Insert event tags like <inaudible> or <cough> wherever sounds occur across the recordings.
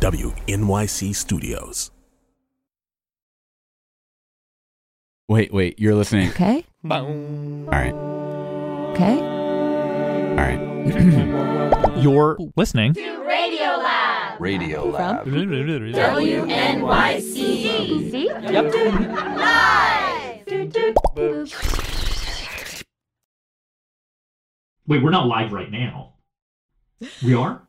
WNYC Studios. Wait, wait, you're listening. Okay. All right. Okay. All right. <coughs> You're listening. Radio Lab. Radio Lab. WNYC. Yep. Live. Wait, we're not live right now. We are?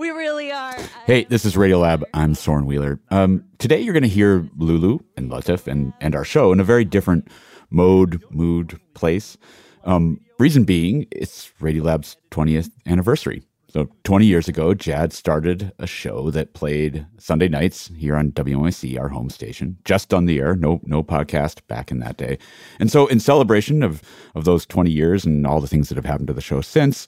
We really are. Hey, this is Radiolab. I'm Soren Wheeler. Um, today you're going to hear Lulu and Latif and, and our show in a very different mode, mood, place. Um, reason being, it's Radiolab's 20th anniversary. So 20 years ago, Jad started a show that played Sunday nights here on WNYC, our home station, just on the air, no no podcast back in that day. And so in celebration of of those 20 years and all the things that have happened to the show since,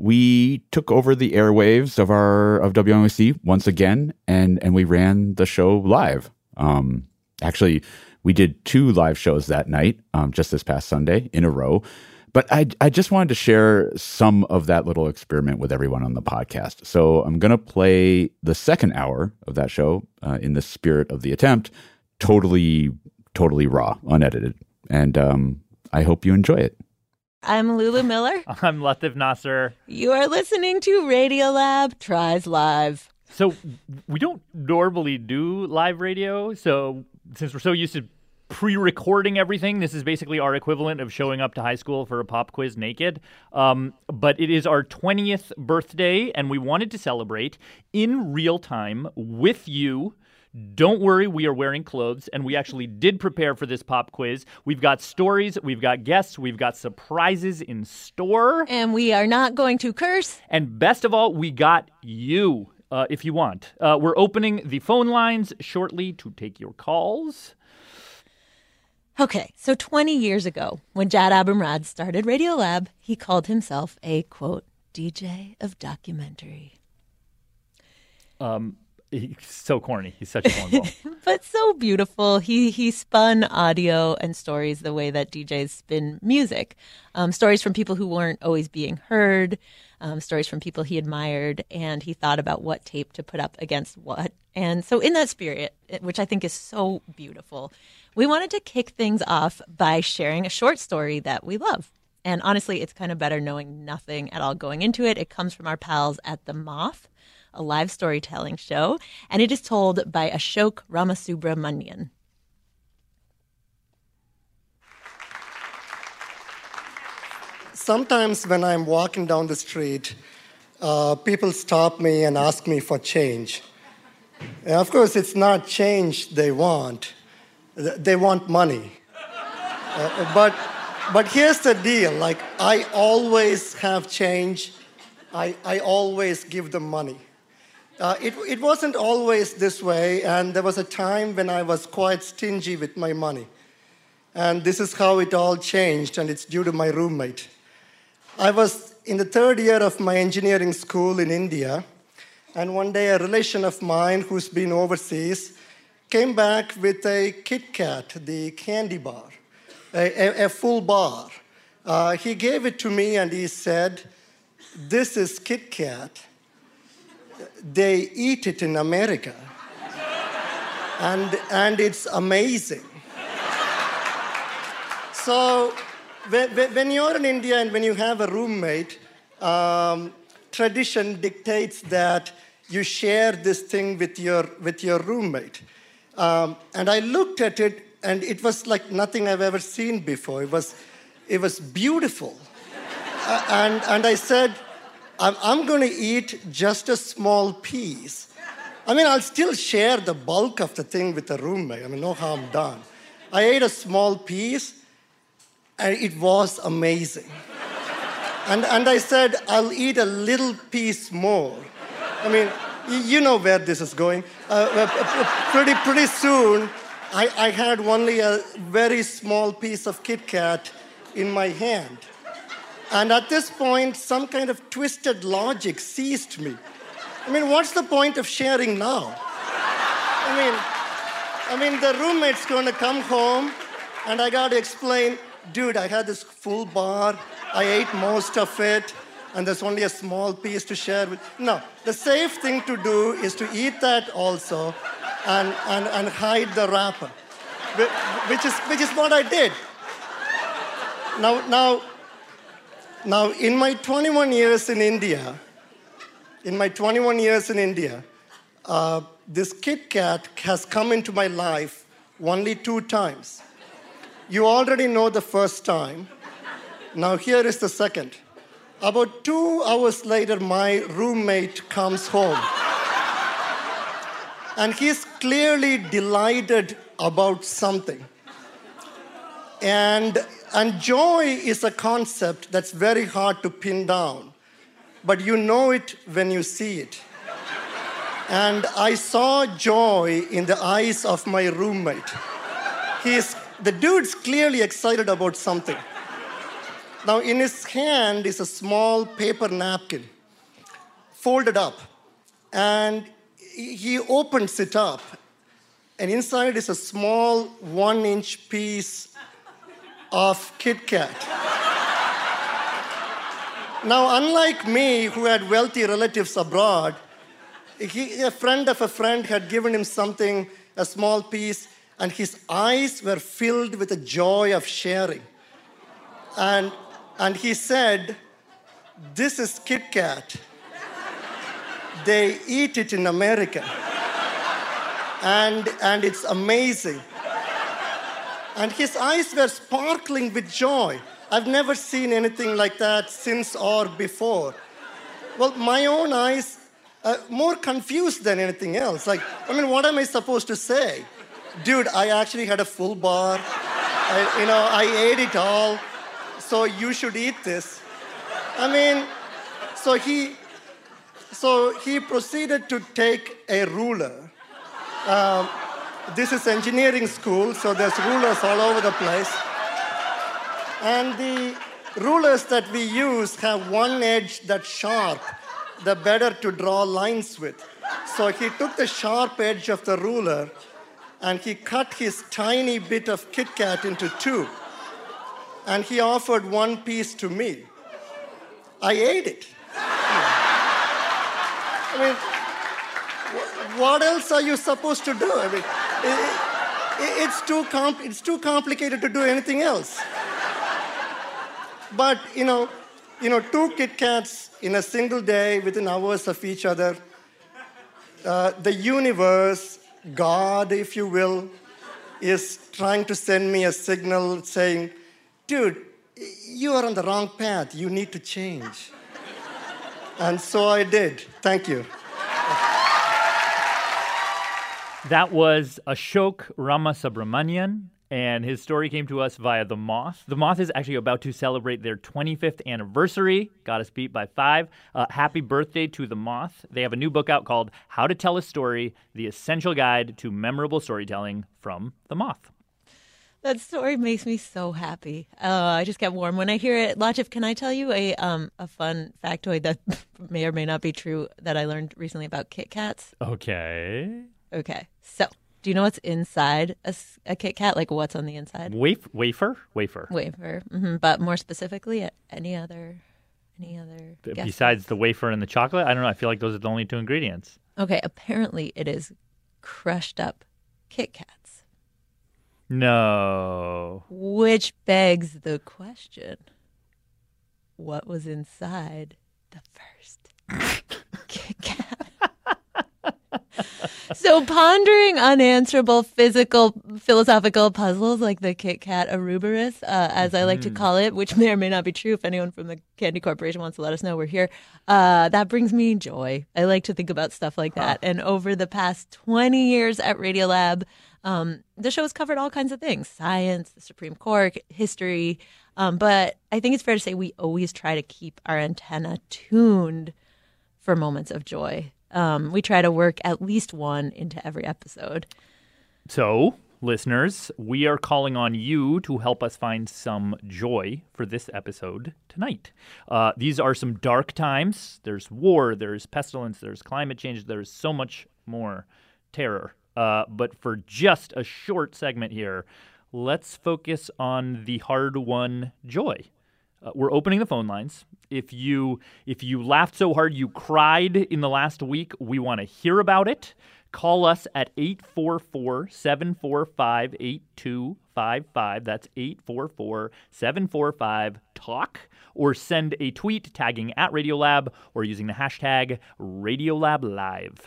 we took over the airwaves of our of WNYC once again and and we ran the show live. Um, actually, we did two live shows that night, um, just this past Sunday in a row. But I, I just wanted to share some of that little experiment with everyone on the podcast. So I'm to play the second hour of that show uh, in the spirit of the attempt, totally, totally raw, unedited. And um, I hope you enjoy it. I'm Lulu Miller. <laughs> I'm Latif Nasser. You are listening to Radiolab Tries Live. So we don't normally do live radio. So since we're so used to pre-recording everything, this is basically our equivalent of showing up to high school for a pop quiz naked. Um, but it is our 20th birthday, and we wanted to celebrate in real time with you. Don't worry, we are wearing clothes, and we actually did prepare for this pop quiz. We've got stories, we've got guests, we've got surprises in store. And we are not going to curse. And best of all, we got you uh, if you want. Uh, we're opening the phone lines shortly to take your calls. Okay, so 20 years ago, when Jad Abumrad started Radiolab, he called himself a quote, DJ of documentary. Um, he's so corny. He's such a cornball. <laughs> but so beautiful. He he spun audio and stories the way that DJs spin music. Um, stories from people who weren't always being heard, um, stories from people he admired, and he thought about what tape to put up against what. And so, in that spirit, which I think is so beautiful, we wanted to kick things off by sharing a short story that we love. And honestly, it's kind of better knowing nothing at all going into it. It comes from our pals at The Moth, a live storytelling show, and it is told by Ashok Ramasubramanian. Sometimes when I'm walking down the street, uh, people stop me and ask me for change. And of course, it's not change they want, they want money. Uh, but, but here's the deal like, I always have change, I, I always give them money. Uh, it, it wasn't always this way, and there was a time when I was quite stingy with my money. And this is how it all changed, and it's due to my roommate. I was in the third year of my engineering school in India, and one day a relation of mine who's been overseas came back with a Kit Kat, the candy bar, a, a, a full bar. Uh, he gave it to me and he said, This is Kit Kat. They eat it in America. and, and it's amazing. So, when, you're in India and when you have a roommate, um, tradition dictates that you share this thing with your, with your roommate. Um, and I looked at it, and it was like nothing I've ever seen before. It was, it was beautiful. <laughs> uh, and, and I said, I'm, I'm going to eat just a small piece. I mean, I'll still share the bulk of the thing with a roommate. I mean, no harm done. I ate a small piece, and it was amazing. and, and I said, I'll eat a little piece more. I mean, you know where this is going. Uh, uh, pretty, pretty soon, I, I had only a very small piece of Kit Kat in my hand. And at this point, some kind of twisted logic seized me. I mean, what's the point of sharing now? I mean, I mean, the roommate's gonna come home, and I gotta explain, dude, I had this full bar, I ate most of it, and there's only a small piece to share with. No, the safe thing to do is to eat that also and, and, and hide the wrapper, which is, which is what I did. Now, now, now, in my 21 years in India, in my 21 years in India, uh, this Kit Kat has come into my life only two times. You already know the first time. Now, here is the second. About two hours later, my roommate comes home. and he's clearly delighted about something. And, and joy is a concept that's very hard to pin down, but you know it when you see it. And I saw joy in the eyes of my roommate. He's, the dude's clearly excited about something. Now, in his hand is a small paper napkin, folded up, and he opens it up, and inside is a small one inch piece of Kit Kat. now, unlike me, who had wealthy relatives abroad, he, a friend of a friend had given him something, a small piece, and his eyes were filled with the joy of sharing. And and he said, This is Kit Kat. They eat it in America. And, and it's amazing. And his eyes were sparkling with joy. I've never seen anything like that since or before. Well, my own eyes, uh, more confused than anything else. Like, I mean, what am I supposed to say? Dude, I actually had a full bar. I, you know, I ate it all so you should eat this. I mean, so he, so he proceeded to take a ruler. Um, this is engineering school, so there's rulers all over the place. And the rulers that we use have one edge that's sharp, the better to draw lines with. So he took the sharp edge of the ruler and he cut his tiny bit of Kit Kat into two and he offered one piece to me. I ate it. I mean, what else are you supposed to do? I mean, it, it's, too comp- it's too complicated to do anything else. But, you know, you know, two Kit Kats in a single day within hours of each other, uh, the universe, God, if you will, is trying to send me a signal saying, dude, you are on the wrong path. You need to change. and so I did. Thank you. That was Ashok Ramasubramanian, and his story came to us via The Moth. The Moth is actually about to celebrate their 25th anniversary. Got us beat by five. Uh, happy birthday to The Moth. They have a new book out called How to Tell a Story The Essential Guide to Memorable Storytelling from The Moth. That story makes me so happy. Uh, I just get warm when I hear it. Latif, can I tell you a um a fun factoid that <laughs> may or may not be true that I learned recently about Kit Kats? Okay. Okay. So, do you know what's inside a, a Kit Kat? Like what's on the inside? Waf- wafer, wafer, wafer. Mm-hmm. But more specifically, any other, any other. Besides the wafer and the chocolate, I don't know. I feel like those are the only two ingredients. Okay. Apparently, it is crushed up Kit Kat. No. Which begs the question what was inside the first <laughs> Kit Kat? <laughs> so, pondering unanswerable physical, philosophical puzzles like the Kit Kat Ouroboros, uh, as I like to mm-hmm. call it, which may or may not be true. If anyone from the Candy Corporation wants to let us know, we're here. Uh, that brings me joy. I like to think about stuff like that. Huh. And over the past 20 years at Radiolab, um, the show has covered all kinds of things science, the Supreme Court, history. Um, but I think it's fair to say we always try to keep our antenna tuned for moments of joy. Um, we try to work at least one into every episode. So, listeners, we are calling on you to help us find some joy for this episode tonight. Uh, these are some dark times. There's war, there's pestilence, there's climate change, there's so much more terror. Uh, but for just a short segment here, let's focus on the hard won joy. Uh, we're opening the phone lines. If you if you laughed so hard you cried in the last week, we want to hear about it. Call us at 844-745-8255. That's 844-745-TALK. Or send a tweet tagging at Radiolab or using the hashtag RadiolabLive.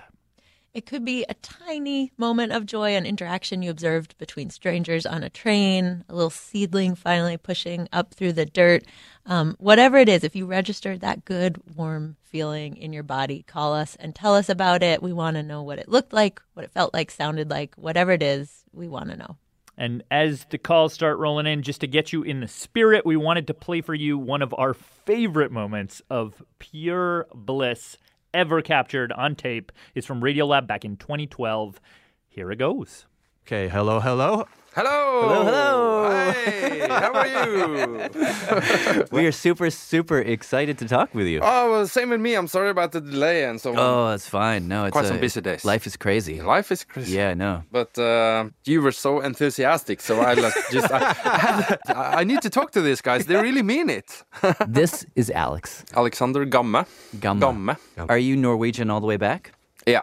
It could be a tiny moment of joy, an interaction you observed between strangers on a train, a little seedling finally pushing up through the dirt. Um, whatever it is, if you registered that good, warm feeling in your body, call us and tell us about it. We want to know what it looked like, what it felt like, sounded like, whatever it is, we want to know. And as the calls start rolling in, just to get you in the spirit, we wanted to play for you one of our favorite moments of pure bliss ever captured on tape. It's from Radiolab back in 2012. Here it goes. Okay, hello, hello. Hello. Hello, hello. Hey, how are you? <laughs> we are super, super excited to talk with you. oh, well, same with me. I'm sorry about the delay and so on. Oh, that's fine. No, it's Quite a- some busy days. Life is crazy. Life is crazy. Yeah, I know. But uh, you were so enthusiastic, so I like, <laughs> just I, I, I need to talk to these guys. They really mean it. <laughs> this is Alex. Alexander Gamme. Gamme. Gamme. Are you Norwegian all the way back? Yeah,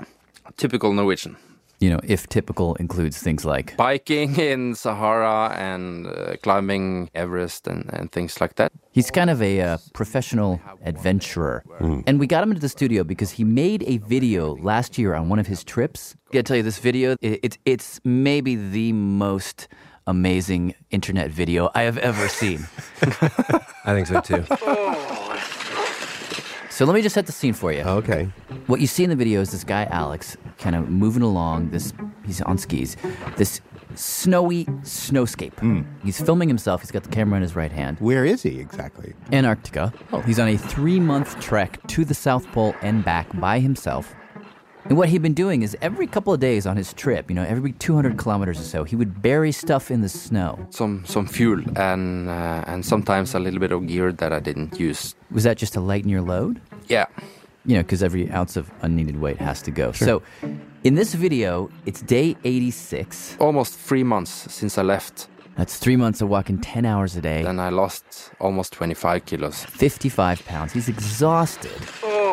typical Norwegian. You know, if typical includes things like Biking in Sahara and uh, climbing Everest and, and things like that. He's kind of a uh, professional adventurer. And we got him into the studio because he made a video last year on one of his trips. I gotta tell you, this video, it, it's it's maybe the most amazing internet video I have ever seen. <laughs> I think so too. So let me just set the scene for you. Okay. What you see in the video is this guy Alex kind of moving along. This he's on skis. This snowy snowscape. He's filming himself. He's got the camera in his right hand. Where is he exactly? Antarctica. Oh. He's on a three-month trek to the South Pole and back by himself. And what he'd been doing is every couple of days on his trip, you know, every 200 kilometers or so, he would bury stuff in the snow. Some some fuel and uh, and sometimes a little bit of gear that I didn't use. Was that just to lighten your load? Yeah. You know, because every ounce of unneeded weight has to go. So, in this video, it's day 86. Almost three months since I left. That's three months of walking 10 hours a day, Then I lost almost 25 kilos. 55 pounds. He's exhausted. Oh.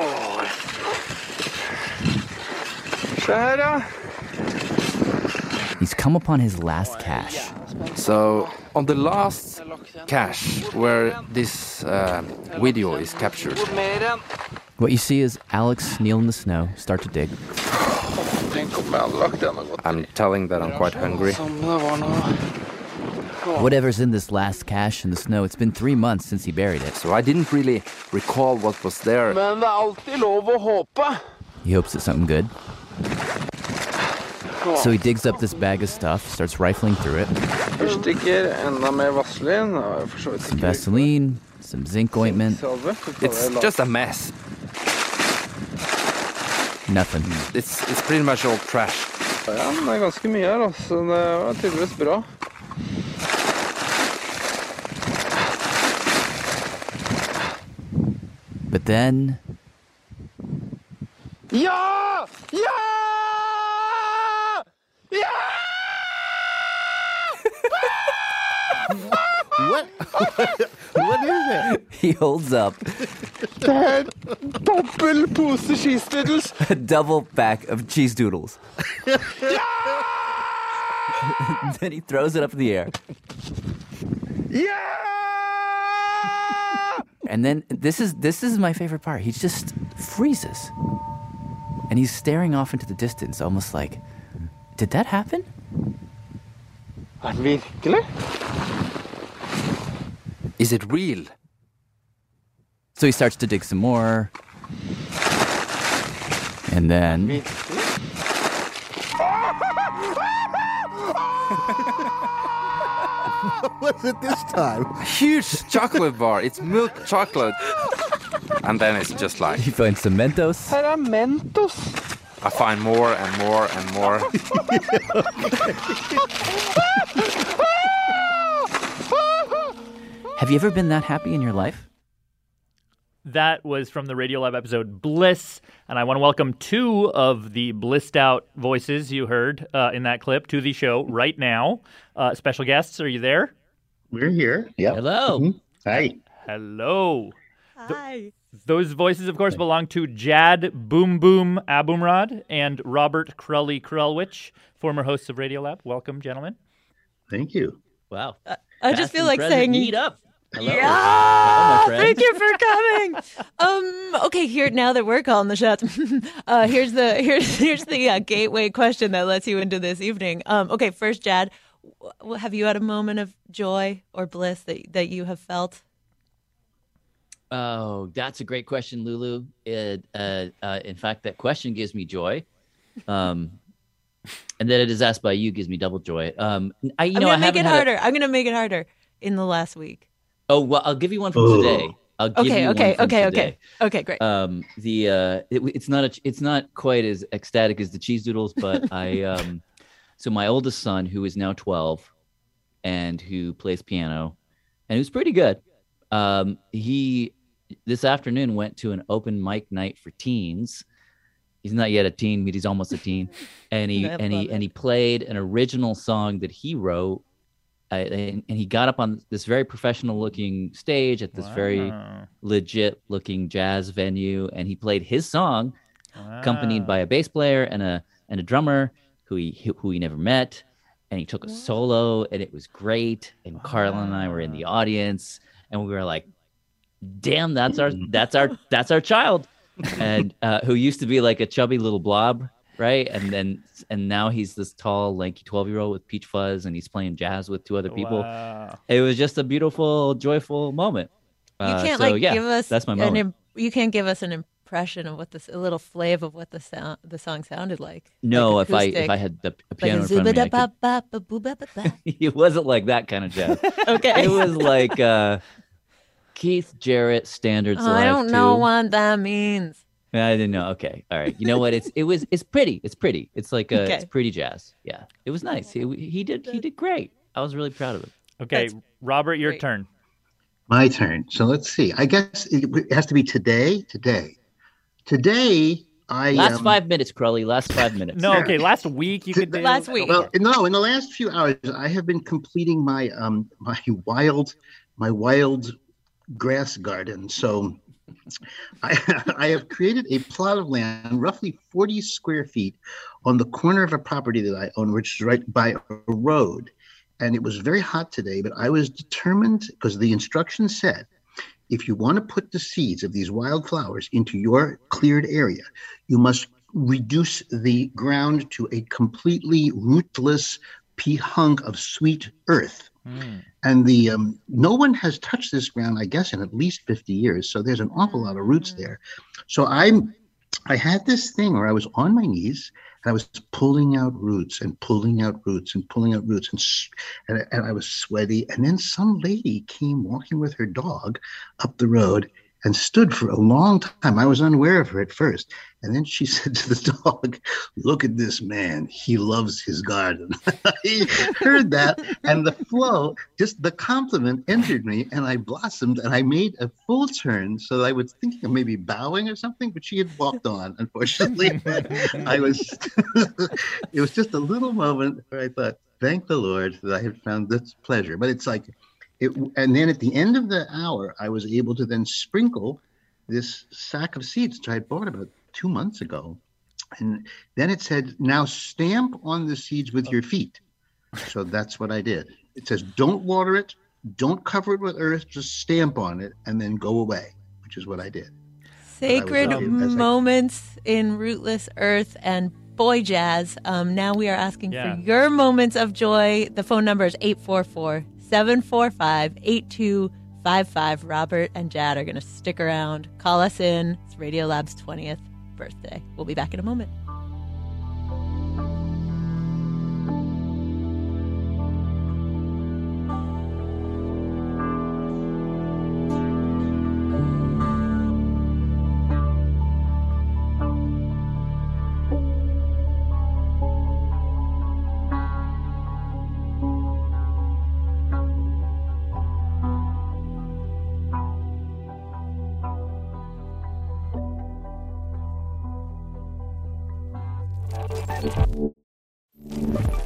He's come upon his last cache. So on the last cache where this uh, video is captured, What you see is Alex kneel in the snow, start to dig. I'm telling that I'm quite hungry. Whatever's in this last cache in the snow, it's been three months since he buried it. So I didn't really recall what was there. He hopes it's something good. So he digs up this bag of stuff, starts rifling through it. Some Vaseline, some zinc ointment, It's just a mess. nothing. It's it's pretty much all trash. Jag I was thinking more though so that would be good but then What? what is it? He holds up a double pack of cheese doodles. <laughs> then he throws it up in the air. And then this is this is my favorite part. He just freezes. And he's staring off into the distance, almost like, did that happen? Is it real? So he starts to dig some more. And then <laughs> What's it this time? A huge chocolate bar. It's milk chocolate. and then it's just like He finds You find Cementos? I find more and more and more. Have you ever been that happy in your life? That was from the Radiolab episode Bliss, and I want to welcome two of the blissed out voices you heard uh, in that clip to the show right now. Uh, special guests, are you there? We're here. Yep. Hello. Mhm. Hi. Hello. Hi. Those voices, of course, belong to Jad Boom Boom Abumrad and Robert Crully Krulwich, former hosts of Radiolab. Welcome, gentlemen. Thank you. Wow. I just feel like saying meet up. Hello. Yeah, Hello, thank you for coming. <laughs> um, okay, here now that we're calling the shots, <laughs> uh, here's the here's here's the uh, gateway question that lets you into this evening. Um, okay, first, Jad, w- have you had a moment of joy or bliss that that you have felt? Oh, that's a great question, Lulu. It, uh, uh, in fact, that question gives me joy. Um, and that it is asked by you gives me double joy. Um, I, you I'm know, gonna I make it had a- harder. I'm gonna make it harder in the last week. Oh, well, I'll give you one from Ooh. today. I'll give Okay, you okay, one from okay, today. okay, okay, great. Um, the uh, it, it's not a, it's not quite as ecstatic as the cheese doodles, but <laughs> I um, so my oldest son, who is now twelve, and who plays piano, and who's pretty good. Um, he this afternoon went to an open mic night for teens. He's not yet a teen, but he's almost a teen, <laughs> and he and he love and he played an original song that he wrote. And, and he got up on this very professional looking stage at this very legit looking jazz venue and he played his song accompanied by a bass player and a and a drummer who he who he never met and he took a solo and it was great and Karla and I were in the audience and we were like damn that's our <laughs> that's our that's our child. And uh, who used to be like a chubby little blob right and then and now he's this tall lanky 12 year old with peach fuzz and he's playing jazz with two other people Wow. it was just a beautiful joyful moment You Uh, can't so, like yeah, give us that's my an moment im- you can't give us an impression of what this a little flavor of what the sound the song sounded like. No, Like if I if. I had the a like piano a in front of me, <laughs> it wasn't like that kind of jazz. <laughs> Okay. It was like uh, Keith Jarrett standards. Oh, I don't know what that means. I didn't know. Okay, all right. You know what? It's it was it's pretty. It's pretty. It's like a, Okay. it's pretty jazz. Yeah, it was nice. He, he did he did great. I was really proud of him. Okay, That's Robert, your great. turn. My turn. So let's see. I guess it it has to be today. Today. Today, I. Last um, five minutes, Crowley. Last five minutes. No, okay, last week you could do. Last week. Well, no, in the last few hours, I have been completing my um my wild my wild grass garden. So I <laughs> I have created a plot of land, roughly 40 square feet, on the corner of a property that I own, which is right by a road. And it was very hot today, but I was determined because the instructions said if you want to put the seeds of these wildflowers into your cleared area, you must reduce the ground to a completely rootless pea hunk of sweet earth. Hmm. And the um, no one has touched this ground, I guess, in at least 50 years. So there's an awful lot of roots there. So I'm I had this thing where I was on my knees and I was pulling out roots and pulling out roots and pulling out roots and s- and, and I was sweaty. And then some lady came walking with her dog up the road and stood for a long time. I was unaware of her at first. And then she <laughs> said to the dog, Look at this man. He loves his garden. <laughs> I heard that, and the flow, just the compliment entered me, and I blossomed and I made a full turn. So I was thinking of maybe bowing or something, but she had walked on, unfortunately. <laughs> I was, it was just a little moment where I thought, Thank the Lord that I had found this pleasure. But it's like, it, and then at the end of the hour, I was able to then sprinkle this sack of seeds which I had bought about two months ago. And then it said, now stamp on the seeds with your feet. So that's what I did. It says, don't water it, don't cover it with earth, just stamp on it and then go away, which is what I did. Sacred I was- as I- moments in rootless earth and boy jazz. Um, now we are asking Yeah. for your moments of joy. The phone number is 844 745 8255. Robert and Jad are going to stick around. Call us in. It's Radiolab's 20th birthday. We'll be back in a moment.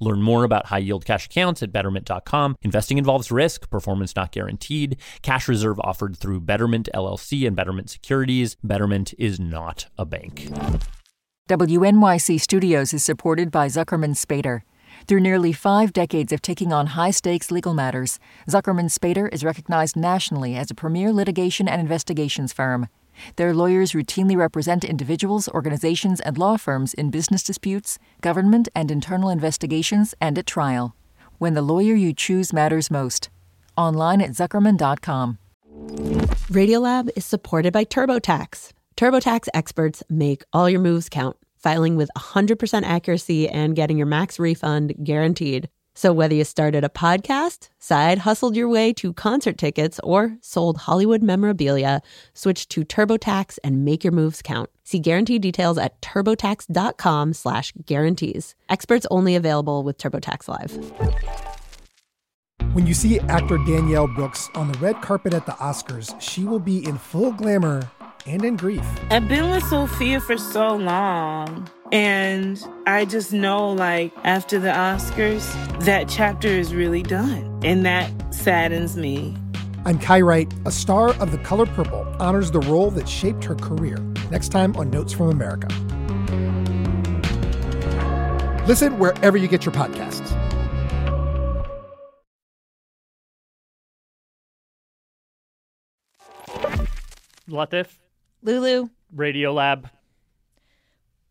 Learn more about high yield cash accounts at betterment.com. Investing involves risk, performance not guaranteed. Cash reserve offered through Betterment LLC and Betterment Securities. Betterment is not a bank. WNYC Studios is supported by Zuckerman Spader. Through nearly five decades of taking on high stakes legal matters, Zuckerman Spader is recognized nationally as a premier litigation and investigations firm. Their lawyers routinely represent individuals, organizations, and law firms in business disputes, government and internal investigations, and at trial. When the lawyer you choose matters most. Online at Zuckerman.com. Radiolab is supported by TurboTax. TurboTax experts make all your moves count, filing with 100% accuracy and getting your max refund guaranteed. So whether you started a podcast, side hustled your way to concert tickets, or sold Hollywood memorabilia, switch to TurboTax and make your moves count. See guarantee details at turbotax.com slash guarantees. Experts only available with TurboTax Live. When you see actor Danielle Brooks on the red carpet at the Oscars, she will be in full glamour and in grief. I've been with Sofia for so long. And I just know, like, after the Oscars, that chapter is really done. And that saddens me. I'm Kai Wright. A star of The Color Purple honors the role that shaped her career. Next time on Notes from America. Listen wherever you get your podcasts. Latif, Lulu, Radiolab.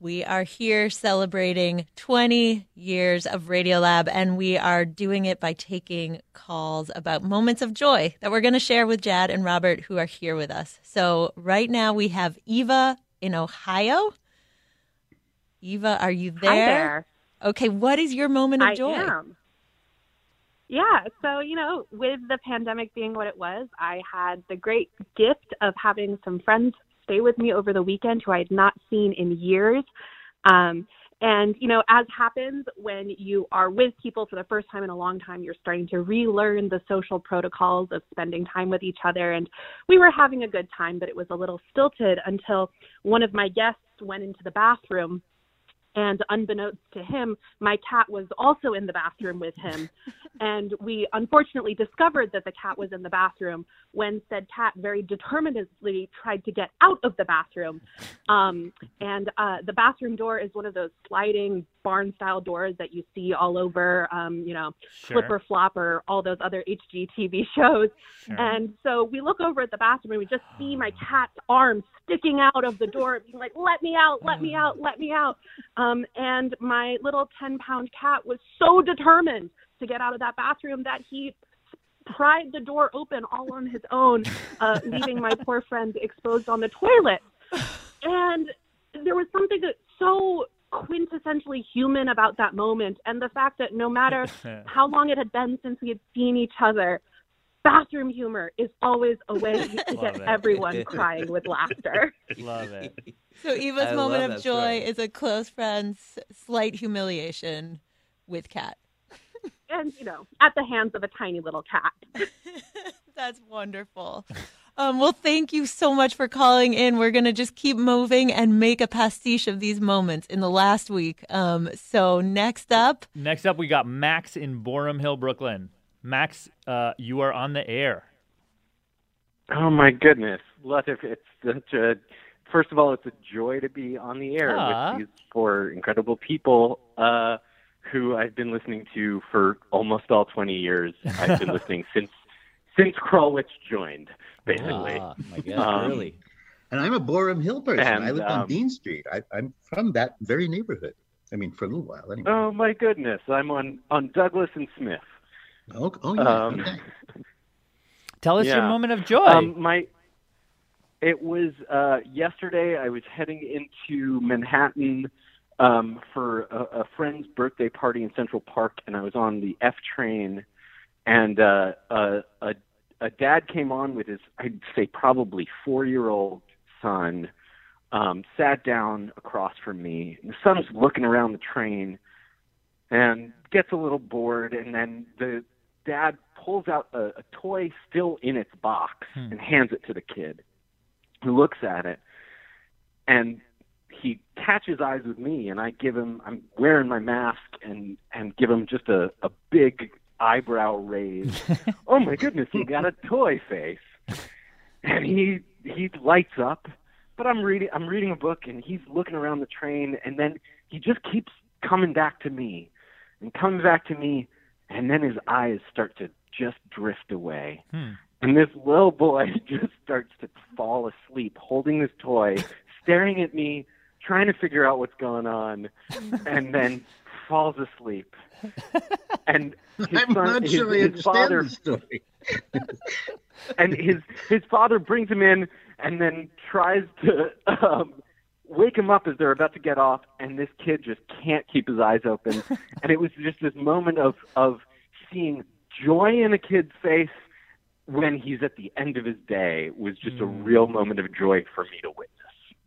We are here celebrating 20 years of Radiolab, and we are doing it by taking calls about moments of joy that we're going to share with Jad and Robert, who are here with us. So, right now we have Eva in Ohio. Eva, are you there? Hi there. Okay, what is your moment of I joy? am. Yeah, so you know, with the pandemic being what it was, I had the great gift of having some friends stay with me over the weekend who I had not seen in years. Um, and you know, as happens when you are with people for the first time in a long time, you're starting to relearn the social protocols of spending time with each other. And we were having a good time, but it was a little stilted until one of my guests went into the bathroom and unbeknownst to him, my cat was also in the bathroom with him. <laughs> and we unfortunately discovered that the cat was in the bathroom when said cat very determinedly tried to get out of the bathroom. Um, and uh, the bathroom door is one of those sliding barn style doors that you see all over, um, you know, Sure. Flipper Flopper, all those other HGTV <laughs> shows. Sure. And so we look over at the bathroom and we just see my <sighs> cat's arm sticking out of the door, being like, let me out, let me out, let me out. Um, and my little 10 pound cat was so determined to get out of that bathroom that he pried the door open all on his own, uh, <laughs> leaving my poor friend exposed on the toilet. And there was something that so quintessentially human about that moment, and the fact that no matter <laughs> how long it had been since we had seen each other, bathroom humor is always a way to <laughs> get it. everyone <laughs> crying with laughter. Love it. So Eva's I moment of joy story. is a close friend's slight humiliation with cat. <laughs> and, you know, at the hands of a tiny little cat. That's wonderful. Um, well, thank you so much for calling in. We're going to just keep moving and make a pastiche of these moments in the last week. Um, so next up, Next up, we got Max in Boerum Hill, Brooklyn. Max, uh, you are on the air. Oh my goodness, Latif, it's such a. First of all, it's a joy to be on the air Ah. with these four incredible people uh, who I've been listening to for almost all 20 years. I've been <laughs> listening since since Krulwich joined, basically. Ah, my God, Um, really? And I'm a Boerum Hill person. I live um, on Dean Street. I, I'm from that very neighborhood. I mean, for a little while anyway. Oh my goodness, I'm on on Douglas and Smith. Oh, oh yeah. Um, okay. <laughs> Tell us your moment of joy. Um, my, it was uh, yesterday. I was heading into Manhattan um, for a, a friend's birthday party in Central Park, and I was on the F train, and uh, a, a a dad came on with his, I'd say, probably four-year-old son. Um, sat down across from me. And the son's looking around the train, and gets a little bored, and then the dad pulls out a, a toy still in its box Hmm. and hands it to the kid who looks at it and he catches eyes with me and I give him I'm wearing my mask and and give him just a, a big eyebrow raise. <laughs> oh my goodness, he got a toy face. And he he lights up. But I'm reading I'm reading a book and he's looking around the train and then he just keeps coming back to me and comes back to me and then his eyes start to just drift away. Hmm. And this little boy <laughs> just starts to fall asleep holding this toy, staring at me, trying to figure out what's going on, <laughs> and then falls asleep. <laughs> And his I'm son, not his, sure I his father, the story. and his his father brings him in and then tries to um, wake him up as they're about to get off, and this kid just can't keep his eyes open. <laughs> and it was just this moment of of seeing joy in a kid's face when he's at the end of his day was just a real moment of joy for me to witness.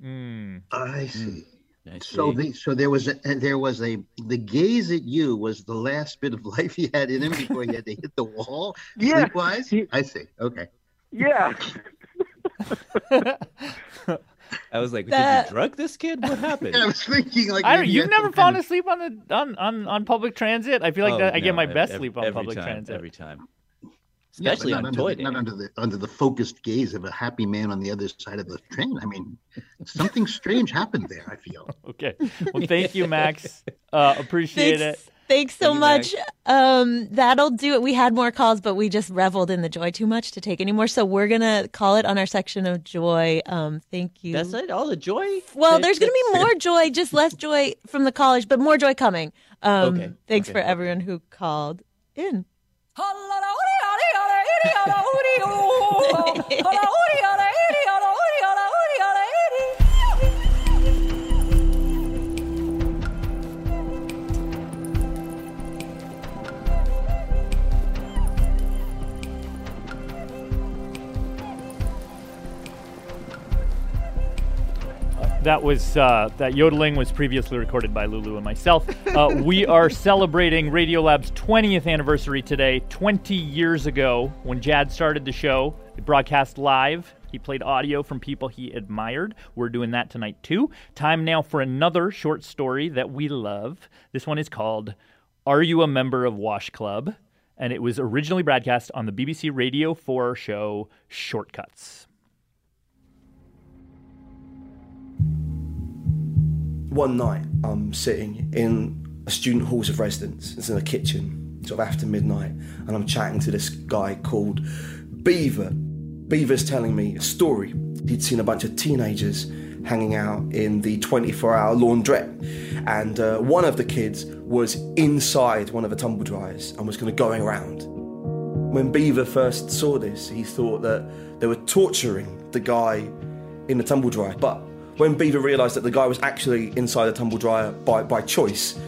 Mm. I see. I So, the, so there was a, there was a the gaze at you was the last bit of <laughs> life he had in him before he had to hit the wall. <laughs> Yeah. Sleep-wise? I see. Okay. Yeah. I was like, That- did you drug this kid? What happened? <laughs> I was thinking like I don't. You've never some fallen kind of- asleep on the on, on, on public transit. I feel like Oh, that, I get my ev- best sleep on every public time, transit. Every time. Yeah, Especially not on under toy the, not under the under the focused gaze of a happy man on the other side of the train. I mean, something strange happened there. I feel. <laughs> Okay. Well, thank you, Max. Uh, appreciate Thanks, it. Thanks so Thank much. Um, that'll do it. We had more calls, but we just reveled in the joy too much to take anymore. So we're gonna call it on our section of joy. Um, thank you. That's it. All the joy. Well, there's going to be more <laughs> joy, just less joy from the college, but more joy coming. Um, Okay, Thanks okay. for everyone who called in. That was uh, that yodeling was previously recorded by Lulu and myself. Uh, we are celebrating Radiolab's 20th anniversary today. 20 years ago, when Jad started the show, it broadcast live. He played audio from people he admired. We're doing that tonight too. Time now for another short story that we love. This one is called "Are You a Member of Wash Club?" and it was originally broadcast on the BBC Radio 4 show Shortcuts. One night, I'm sitting in a student halls of residence. It's in a kitchen, sort of after midnight, and I'm chatting to this guy called Beaver. Beaver's telling me a story. He'd seen a bunch of teenagers hanging out in the 24 hour laundrette, and uh, one of the kids was inside one of the tumble dryers and was going to go around. When Beaver first saw this, he thought that they were torturing the guy in the tumble dryer. But when Beaver realised that the guy was actually inside the tumble dryer by, by choice,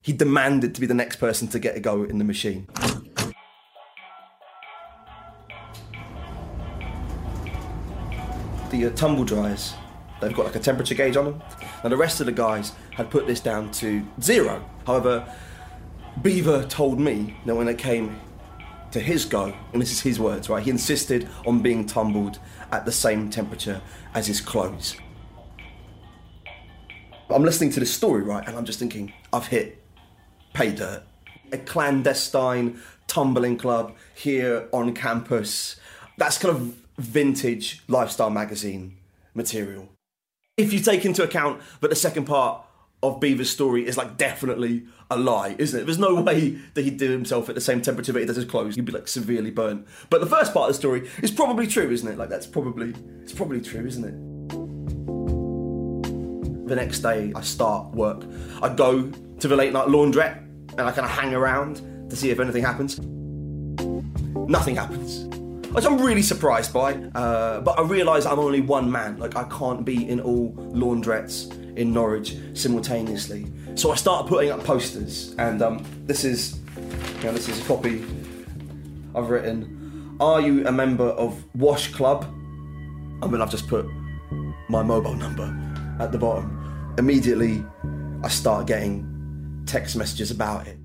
he demanded to be the next person to get a go in the machine. The uh, tumble dryers, they've got like a temperature gauge on them. Now the rest of the guys had put this down to zero. However, Beaver told me that when it came to his go, and this is his words, right? He insisted on being tumbled at the same temperature as his clothes. I'm listening to this story, right, and I'm just thinking, I've hit pay dirt. A clandestine tumbling club here on campus. That's kind of vintage lifestyle magazine material. If you take into account that the second part of Beaver's story is like definitely a lie, isn't it? There's no way that he'd do himself at the same temperature that he does his clothes. He'd be like severely burnt. But the first part of the story is probably true, isn't it? Like that's probably it's probably true, isn't it? The next day I start work. I go to the late night laundrette and I kind of hang around to see if anything happens. Nothing happens. which I'm really surprised by. Uh, but I realise I'm only one man. Like I can't be in all laundrettes in Norwich simultaneously. So I started putting up posters, and um, this is, you know, this is a copy I've written. Are you a member of Wash Club? I mean, I've just put my mobile number at the bottom. Immediately, I start getting text messages about it.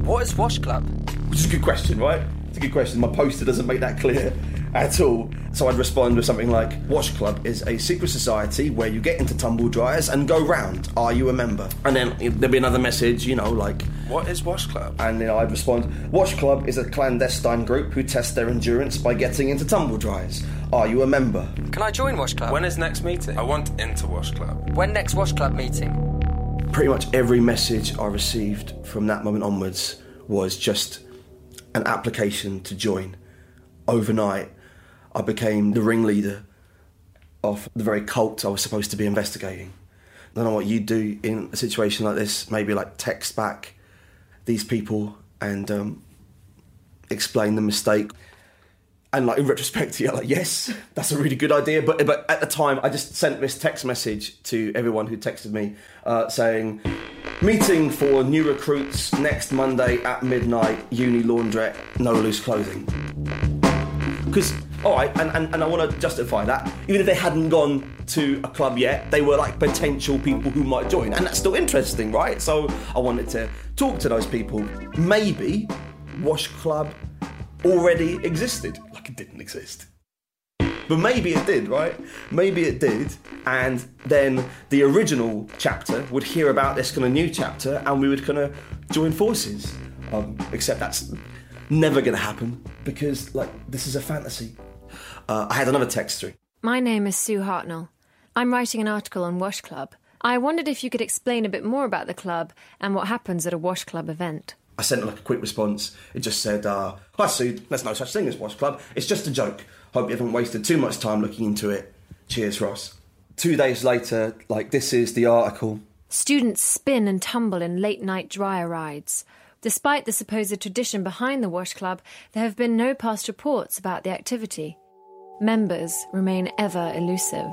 What is Wash Club? Which is a good question, right? It's a good question. My poster doesn't make that clear at all. So I'd respond with something like Wash Club is a secret society where you get into tumble dryers and go round. Are you a member? And then there'd be another message, you know, like What is Wash Club? and then I'd respond, Wash Club is a clandestine group who test their endurance by getting into tumble dryers. Are you a member? Can I join Wash Club? When is next meeting? I want into Wash Club. When next Wash Club meeting? Pretty much every message I received from that moment onwards was just an application to join. Overnight, I became the ringleader of the very cult I was supposed to be investigating. I don't know what you'd do in a situation like this, maybe like text back these people and um, explain the mistake. And like in retrospect, <laughs> you're like, yes, that's a really good idea. But but at the time, I just sent this text message to everyone who texted me uh, saying, meeting for new recruits next Monday at midnight, Uni Laundrette, no loose clothing. Because all right, and, and, and I want to justify that. Even if they hadn't gone to a club yet, they were like potential people who might join, and that's still interesting, right? So I wanted to talk to those people. Maybe Wash Club already existed, like it didn't exist. But maybe it did, right? Maybe it did, and then the original chapter would hear about this kind of new chapter, and we would kind of join forces. Um, except that's never going to happen because, like, this is a fantasy. Uh, I had another text through. My name is Sue Hartnell. I'm writing an article on Wash Club. I wondered if you could explain a bit more about the club and what happens at a Wash Club event. I sent like a quick response. It just said, uh, "Hi Sue, there's no such thing as Wash Club. It's just a joke. Hope you haven't wasted too much time looking into it. Cheers, Ross." Two days later, like this is the article. Students spin and tumble in late night dryer rides. Despite the supposed tradition behind the Wash Club, there have been no past reports about the activity. Members remain ever elusive.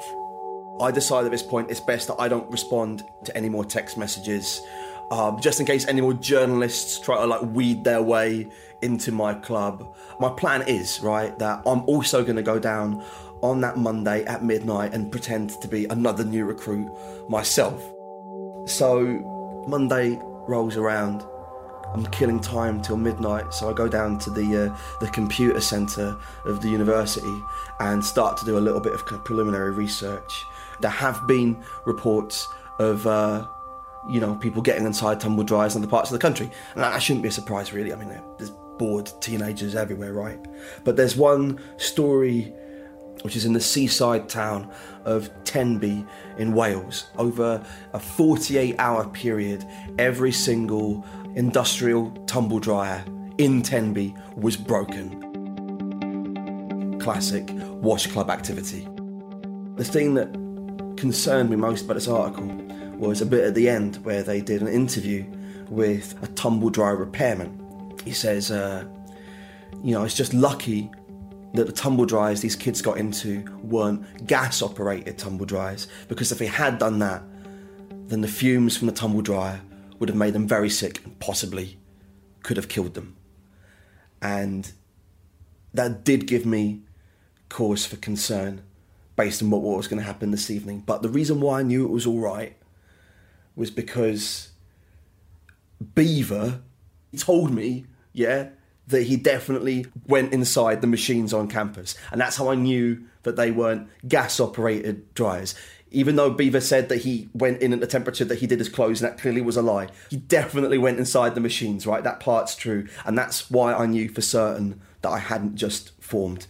I decide at this point it's best that I don't respond to any more text messages, um, just in case any more journalists try to like weed their way into my club. My plan is right that I'm also going to go down on that Monday at midnight and pretend to be another new recruit myself. So Monday rolls around. I'm killing time till midnight, so I go down to the uh, the computer centre of the university and start to do a little bit of, preliminary research. There have been reports of uh, you know people getting inside tumble dryers in other parts of the country, and that shouldn't be a surprise, really. I mean, there's bored teenagers everywhere, right? But there's one story which is in the seaside town of Tenby in Wales. Over a 48 hour period, every single industrial tumble dryer in Tenby was broken. Classic wash club activity. The thing that concerned me most about this article was a bit at the end where they did an interview with a tumble dryer repairman. He says, uh, you know, it's just lucky that the tumble dryers these kids got into weren't gas operated tumble dryers because if they had done that, then the fumes from the tumble dryer would have made them very sick and possibly could have killed them. And that did give me cause for concern based on what, what was going to happen this evening. But the reason why I knew it was all right was because Beaver told me, yeah, that he definitely went inside the machines on campus. And that's how I knew that they weren't gas operated dryers. Even though Beaver said that he went in at the temperature that he did his clothes, and that clearly was a lie, he definitely went inside the machines, right? That part's true. And that's why I knew for certain that I hadn't just formed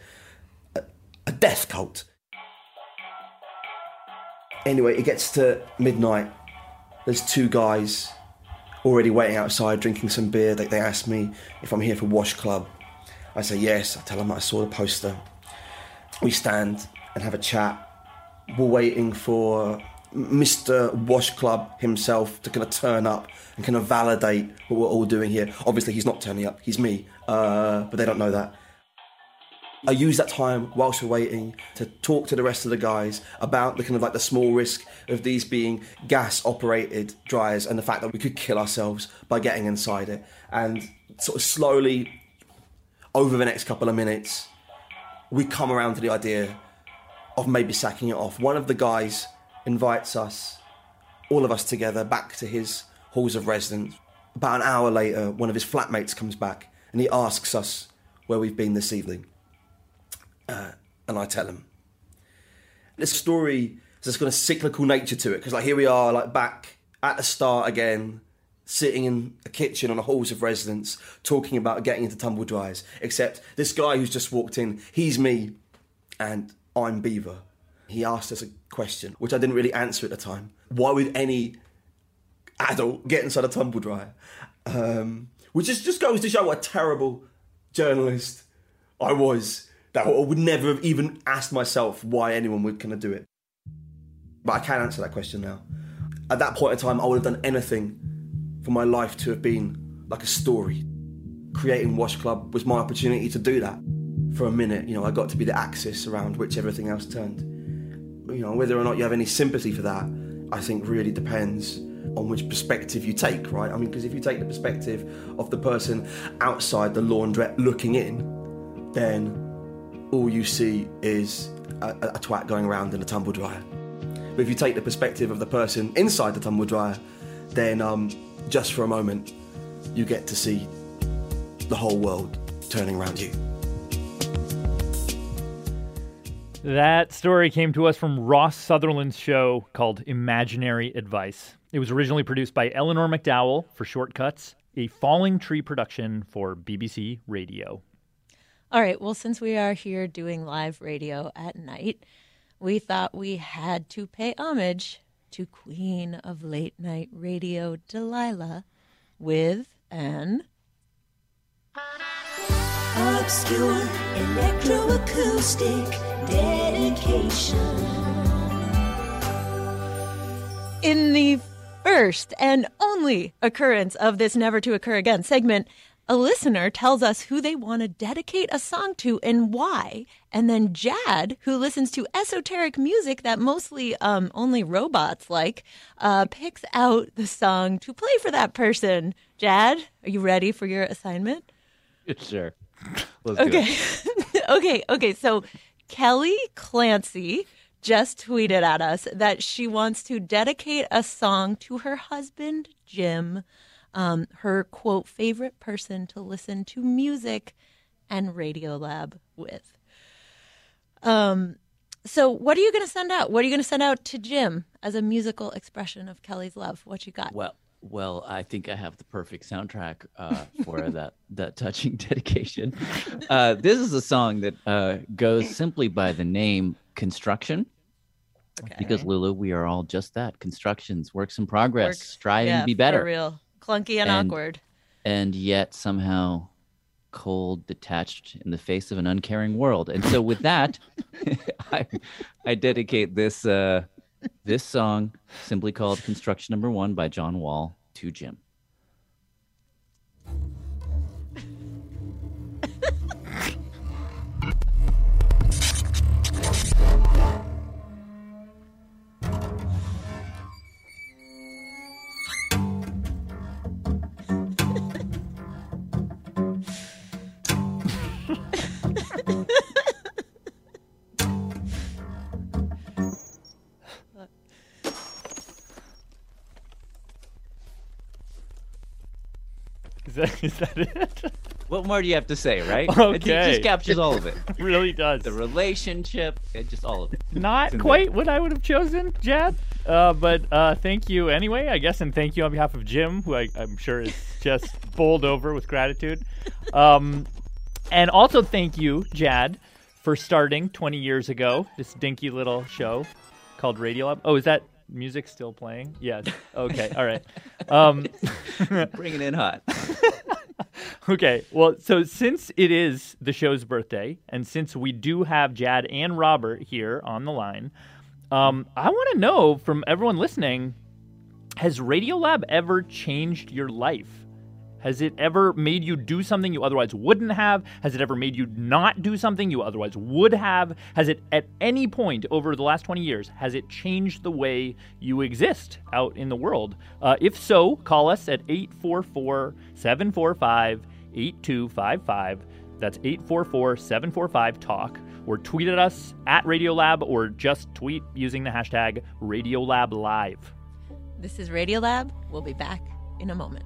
a, a death cult. Anyway, it gets to midnight. There's two guys already waiting outside drinking some beer. They, they ask me if I'm here for Wash Club. I say yes. I tell them I saw the poster. We stand and have a chat. We're waiting for Mr. Wash Club himself to kind of turn up and kind of validate what we're all doing here. Obviously, he's not turning up. He's me, uh, but they don't know that. I use that time whilst we're waiting to talk to the rest of the guys about the kind of like the small risk of these being gas operated dryers and the fact that we could kill ourselves by getting inside it. And sort of slowly, over the next couple of minutes, we come around to the idea of maybe sacking it off. One of the guys invites us, all of us together, back to his halls of residence. About an hour later, one of his flatmates comes back and he asks us where we've been this evening. Uh, and I tell him. This story has this kind of cyclical nature to it because, like, here we are, like, back at the start again, sitting in a kitchen on a halls of residence, talking about getting into tumble dryers. Except this guy who's just walked in, he's me, and I'm Beaver. He asked us a question, which I didn't really answer at the time. Why would any adult get inside a tumble dryer? Um, which is, just goes to show what a terrible journalist I was. That I would never have even asked myself why anyone would kind of do it. But I can answer that question now. At that point in time, I would have done anything for my life to have been like a story. Creating Wash Club was my opportunity to do that. For a minute, you know, I got to be the axis around which everything else turned. You know, whether or not you have any sympathy for that, I think really depends on which perspective you take, right? I mean, because if you take the perspective of the person outside the laundrette looking in, then all you see is a, a twat going around in a tumble dryer. But if you take the perspective of the person inside the tumble dryer, then um, just for a moment, you get to see the whole world turning around you. That story came to us from Ross Sutherland's show called Imaginary Advice. It was originally produced by Eleanor McDowall for Shortcuts, a Falling Tree production for BBC Radio. All right, well, since we are here doing live radio at night, we thought we had to pay homage to Queen of Late Night Radio, Delilah, with an Obscure electroacoustic dedication. In the first and only occurrence of this Never to Occur Again segment, a listener tells us who they want to dedicate a song to and why. And then Jad, who listens to esoteric music that mostly um, only robots like, uh, picks out the song to play for that person. Jad, are you ready for your assignment? Sure. Let's okay. <laughs> okay. Okay. So Kelly Clancy just tweeted at us that she wants to dedicate a song to her husband, Jim, um, her quote, favorite person to listen to music and Radiolab with. Um, so what are you going to send out? What are you going to send out to Jim as a musical expression of Kelly's love? What you got? Well, well, I think I have the perfect soundtrack uh, for <laughs> that that touching <laughs> dedication. Uh, this is a song that uh, goes simply by the name "Construction." Because Lulu, we are all just that constructions, works in progress, Works- striving yeah, to be better, real. Clunky and, And- awkward. and yet somehow cold, detached in the face of an uncaring world. And so, with that, <laughs> I, I dedicate this uh, this song, simply called "Construction Number One" by John Wall, to Jim. That, <laughs> is that it? What more do you have to say, right? It Okay. ju- just captures all of <laughs> it. really does. The relationship, it just all of it. Not quite what I would have chosen, Jad. Uh, but uh, thank you anyway, I guess, and thank you on behalf of Jim, who I, I'm sure is <laughs> just bowled over with gratitude. Um, and also thank you, Jad, for starting 20 years ago this dinky little show called Radiolab. Oh, is that music still playing? Yes. <laughs> Okay. All right. Um, <laughs> Bring it in hot. <laughs> okay. Well, so since it is the show's birthday, and since we do have Jad and Robert here on the line, um, I want to know from everyone listening: Has Radiolab ever changed your life? Has it ever made you do something you otherwise wouldn't have? Has it ever made you not do something you otherwise would have? Has it at any point over the last 20 years, has it changed the way you exist out in the world? Uh, if so, call us at 844 745 8255. That's 844 745 TALK. Or tweet at us at Radiolab or just tweet using the hashtag Radiolab Live. This is Radiolab. We'll be back in a moment.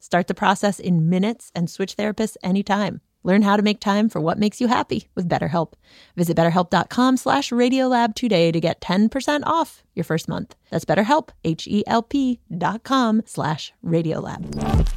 Start the process in minutes and switch therapists anytime. Learn how to make time for what makes you happy with BetterHelp. Visit betterhelp.com slash radiolab today to get 10% off your first month. That's betterhelp, H-E-L-P dot com slash radiolab.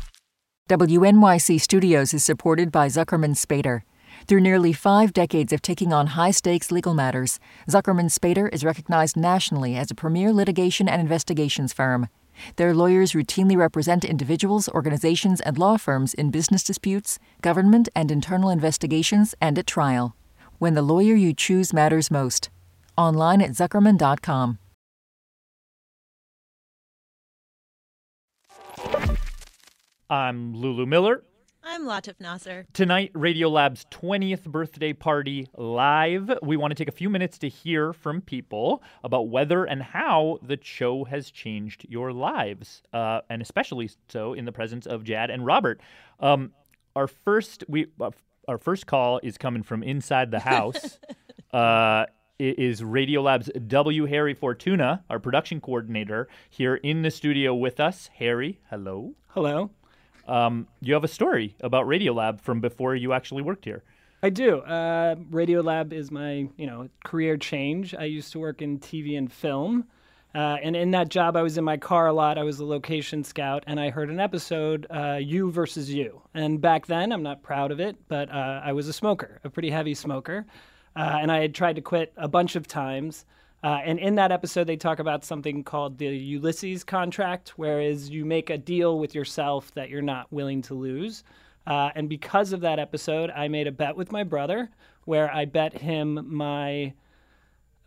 WNYC Studios is supported by Zuckerman Spader. Through nearly five decades of taking on high stakes legal matters, Zuckerman Spader is recognized nationally as a premier litigation and investigations firm. Their lawyers routinely represent individuals, organizations, and law firms in business disputes, government and internal investigations, and at trial. When the lawyer you choose matters most. Online at Zuckerman.com. I'm Lulu Miller. I'm Latif Nasser. Tonight, Radiolab's 20th birthday party live. We want to take a few minutes to hear from people about whether and how the show has changed your lives, uh, and especially so in the presence of Jad and Robert. Um, our first we uh, our first call is coming from inside the house. <laughs> uh, it is Radiolab's W. Harry Fortuna, our production coordinator, here in the studio with us. Harry, hello. Hello. Um, you have a story about Radiolab from before you actually worked here. I do. Uh, Radiolab is my, you know, career change. I used to work in TV and film, uh, and in that job, I was in my car a lot. I was a location scout, and I heard an episode, uh, "You versus You." And back then, I'm not proud of it, but uh, I was a smoker, a pretty heavy smoker, uh, and I had tried to quit a bunch of times. Uh, and in that episode, they talk about something called the Ulysses contract, whereas you make a deal with yourself that you're not willing to lose. Uh, and because of that episode, I made a bet with my brother where I bet him my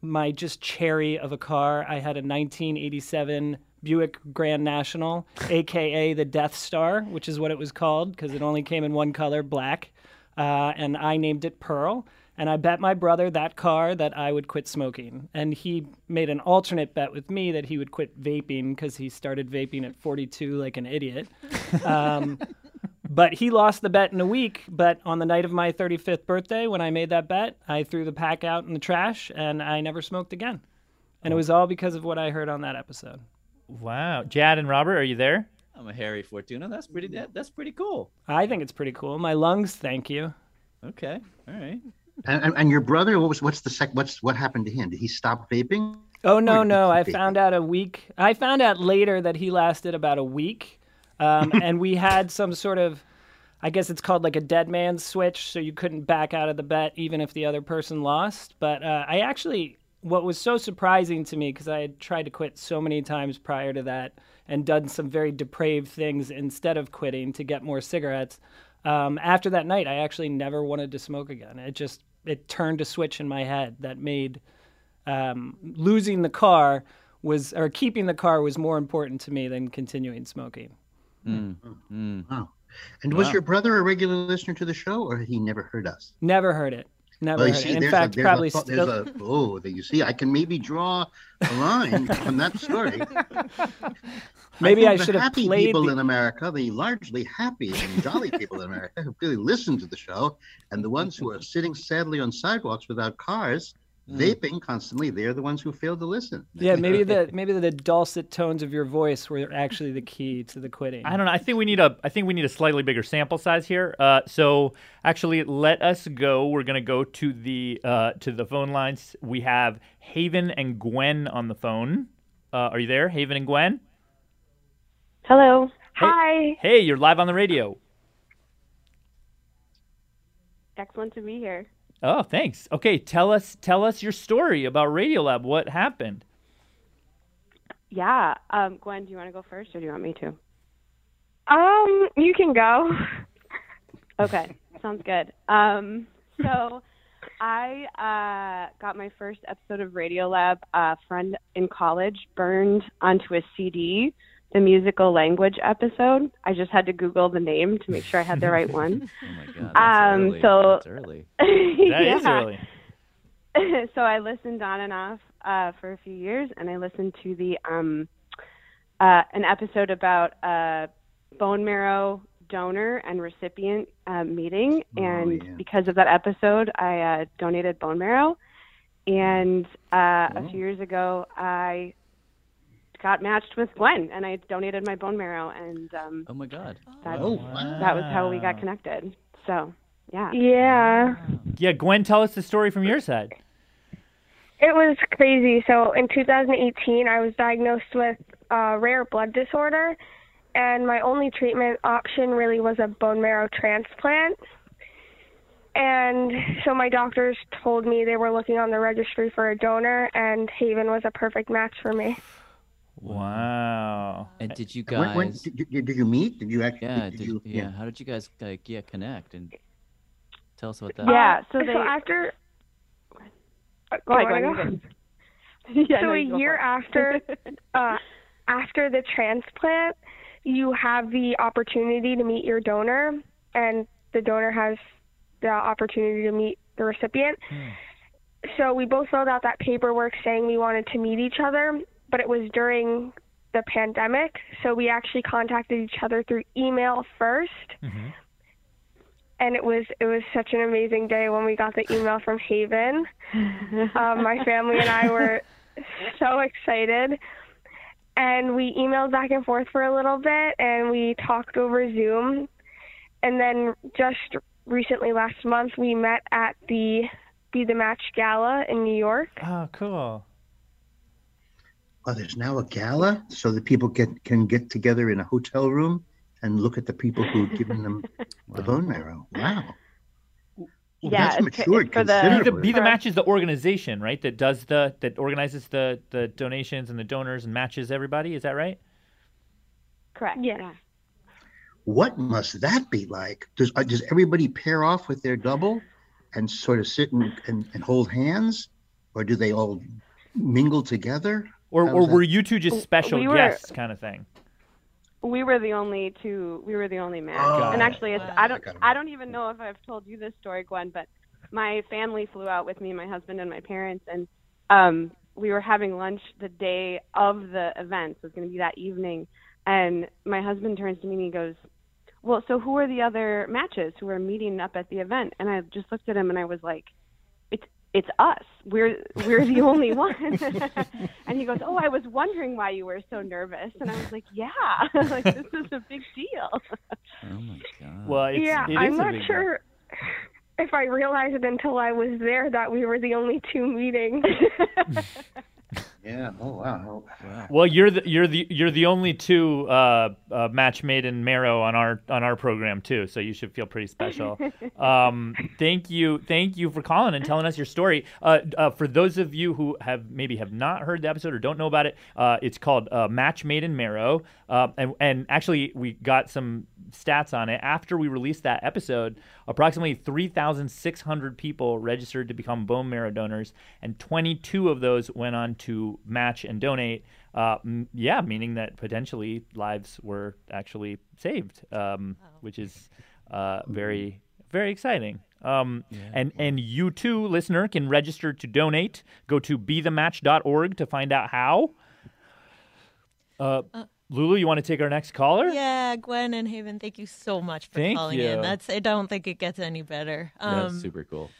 my just cherry of a car. I had a 1987 Buick Grand National, aka the Death Star, which is what it was called because it only came in one color, black. Uh, and I named it Pearl. And I bet my brother that car that I would quit smoking. And he made an alternate bet with me that he would quit vaping because he started vaping at 42 like an idiot. <laughs> Um, but he lost the bet in a week. But on the night of my 35th birthday, when I made that bet, I threw the pack out in the trash and I never smoked again. And it was all because of what I heard on that episode. Wow. Jad and Robert, are you there? I'm a Harry Fortuna. That's pretty. That, that's pretty cool. I think it's pretty cool. My lungs thank you. Okay. All right. And, and, your brother, what was what's the sec? What's what happened to him? Did he stop vaping? Oh no, no! I found out a week. I found out later that he lasted about a week, um, <laughs> and we had some sort of, I guess it's called like a dead man's switch, so you couldn't back out of the bet even if the other person lost. But uh, I actually, what was so surprising to me because I had tried to quit so many times prior to that and done some very depraved things instead of quitting to get more cigarettes. Um, after that night, I actually never wanted to smoke again. It just it turned a switch in my head that made um, losing the car was or keeping the car was more important to me than continuing smoking. Mm. Mm. Wow. And was Wow. your brother a regular listener to the show, or had he never heard us? Never heard it. Never Well, heard see, it. In fact, a, probably a, still. there's a, oh, there you see, I can maybe draw a line from that story. <laughs> Maybe think I should have happy played people the- in America, the largely happy and jolly people in America who really listen to the show, and the ones who are sitting sadly on sidewalks without cars, vaping constantly, they're the ones who fail to listen. Yeah, maybe the <laughs> maybe the dulcet tones of your voice were actually the key to the quitting. I don't know. I think we need a. I think we need a slightly bigger sample size here. Uh, so actually, let us go. We're gonna go to the uh, to the phone lines. We have Haven and Gwen on the phone. Uh, are you there, Haven and Gwen? Hello. Hi. Hey, you're live on the radio. Excellent to be here. Oh, thanks. Okay, tell us tell us your story about Radiolab. What happened? Yeah. Um, Gwen, do you want to go first or do you want me to? Um, you can go. <laughs> Okay, sounds good. Um, so I uh, got my first episode of Radiolab. A friend in college burned onto a CD the musical language episode. I just had to Google the name to make sure I had the right <laughs> one. oh my god. That's um, early. so That's early. <laughs> That is yeah. early. <laughs> so I listened on and off uh, for a few years, and I listened to the um, uh, an episode about a bone marrow donor and recipient uh, meeting, and because of that episode, I uh, donated bone marrow. And uh, a few years ago, I got matched with Gwen, and I donated my bone marrow, and um, Oh my god. that, Oh, that was how we got connected. So, yeah. Yeah. Yeah, Gwen, tell us the story from your side. It was crazy. So in 2018, I was diagnosed with a rare blood disorder, and my only treatment option really was a bone marrow transplant. And so my doctors told me they were looking on the registry for a donor, and Haven was a perfect match for me. Wow. And did you guys? when- did, you- did you meet? Did you actually? yeah, did did, you, yeah. How did you guys like yeah connect and tell us about that? Yeah, so so they- after. Uh, Go ahead, you Gwen, wanna you? Yeah, so no, a year after <laughs> uh, after the transplant, you have the opportunity to meet your donor, and the donor has the opportunity to meet the recipient. So we both filled out that paperwork saying we wanted to meet each other, but it was during the pandemic, so we actually contacted each other through email first. And it was it was such an amazing day when we got the email from Haven. <laughs> um, my family and I were so excited. And we emailed back and forth for a little bit and we talked over Zoom. And then just recently last month we met at the Be the Match Gala in New York. Oh, cool. Oh, there's now a gala, so that people can can get together in a hotel room and look at the people who've given them <laughs> the bone marrow. Wow. Well, Yeah, that's it's- matured it's for the- Be the, considerably. Be the Match is the organization, right? That does the that organizes the the donations and the donors and matches everybody. Is that right? Correct. Yeah. What must that be like? Does uh, does everybody pair off with their double and sort of sit and, and, and hold hands, or do they all mingle together? Or or were you two just special we were- guests, kind of thing? we were the only two we were the only match Got and actually it's i don't i don't even know if i've told you this story gwen but my family flew out with me my husband and my parents and um we were having lunch the day of the event. So it's going to be that evening. And my husband turns to me and he goes well so who are the other matches who are meeting up at the event? And i just looked at him and i was like it's it's us we're we're the <laughs> only one <laughs> and he goes oh i was wondering why you were so nervous and i was like yeah <laughs> like this is a big deal Oh my god. Well, it's, yeah, it is I'm a not big deal. sure if I realized it until I was there that we were the only two meeting. Yeah. Oh wow. Well, you're the you're the you're the only two uh, uh, match made in Marrow on our on our program too, so you should feel pretty special. <laughs> um, thank you, thank you for calling and telling us your story. Uh, uh, for those of you who have maybe have not heard the episode or don't know about it, uh, it's called uh, Match Made in Marrow, uh, and and actually we got some stats on it after we released that episode. Approximately three thousand six hundred people registered to become bone marrow donors, and twenty two of those went on to match and donate. Uh, m- yeah, meaning that potentially lives were actually saved, um, which is uh, very, very exciting. Um, and and you too, listener, can register to donate. Go to bethematch.org to find out how. Uh, Lulu, you want to take our next caller? Yeah, Gwen and Haven, thank you so much for Thank calling you. in. That's I don't think it gets any better. That's Um, super cool.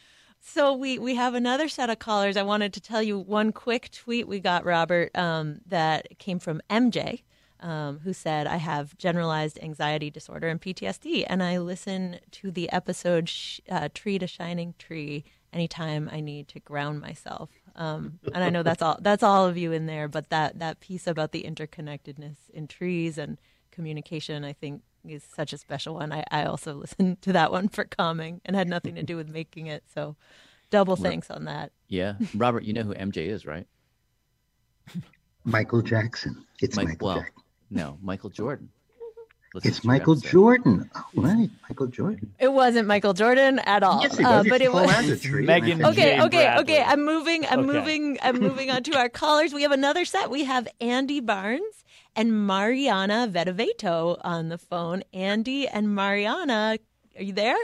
So we we have another set of callers. I wanted to tell you one quick tweet we got, Robert, um, that came from MJ, um, who said, "I have generalized anxiety disorder and PTSD, and I listen to the episode uh, "Tree to Shining Tree" anytime I need to ground myself." Um, and I know that's all that's all of you in there, but that that piece about the interconnectedness in trees and communication, I think, is such a special one. I, I also <laughs> listened to that one for calming and had nothing to do with making it. So double thanks on that. Yeah, Robert, you know who MJ is, right? Michael Jackson. It's Mike, Michael well, Jackson. no, Michael Jordan. Listen It's Michael episode. Jordan. Oh, right, Michael Jordan. It wasn't Michael Jordan at all. Yes, it uh, does. but it was Paul Andrew. Megan Okay, Jane okay, Bradley. okay. I'm moving. I'm Okay. moving. I'm moving on to our callers. We have another set. We have Andy Barnes and Mariana Vedovato on the phone. Andy and Mariana, are you there?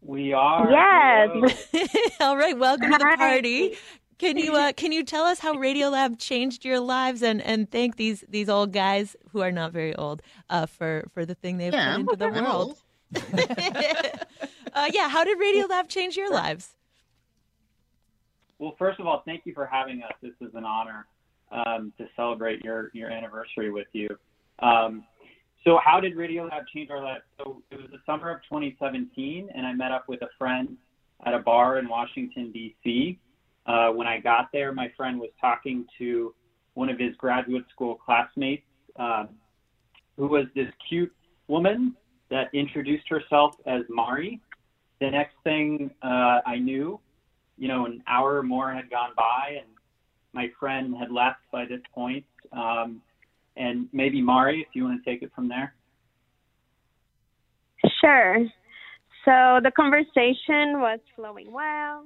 We are. Yes. <laughs> All right. Welcome to the party. Can you uh, can you tell us how Radiolab changed your lives and, and thank these these old guys who are not very old uh, for for the thing they've Yeah, put into the world? <laughs> uh, yeah. How did Radiolab change your lives? Well, first of all, thank you for having us. This is an honor um, to celebrate your your anniversary with you. Um, so, how did Radio Lab change our lives? So, it was the summer of 2017, and I met up with a friend at a bar in Washington D.C. Uh, when I got there, my friend was talking to one of his graduate school classmates, um, who was this cute woman that introduced herself as Mari. The next thing uh, I knew, you know, an hour or more had gone by, and my friend had left by this point. Um, and maybe Mari, if you want to take it from there. Sure. So the conversation was flowing well,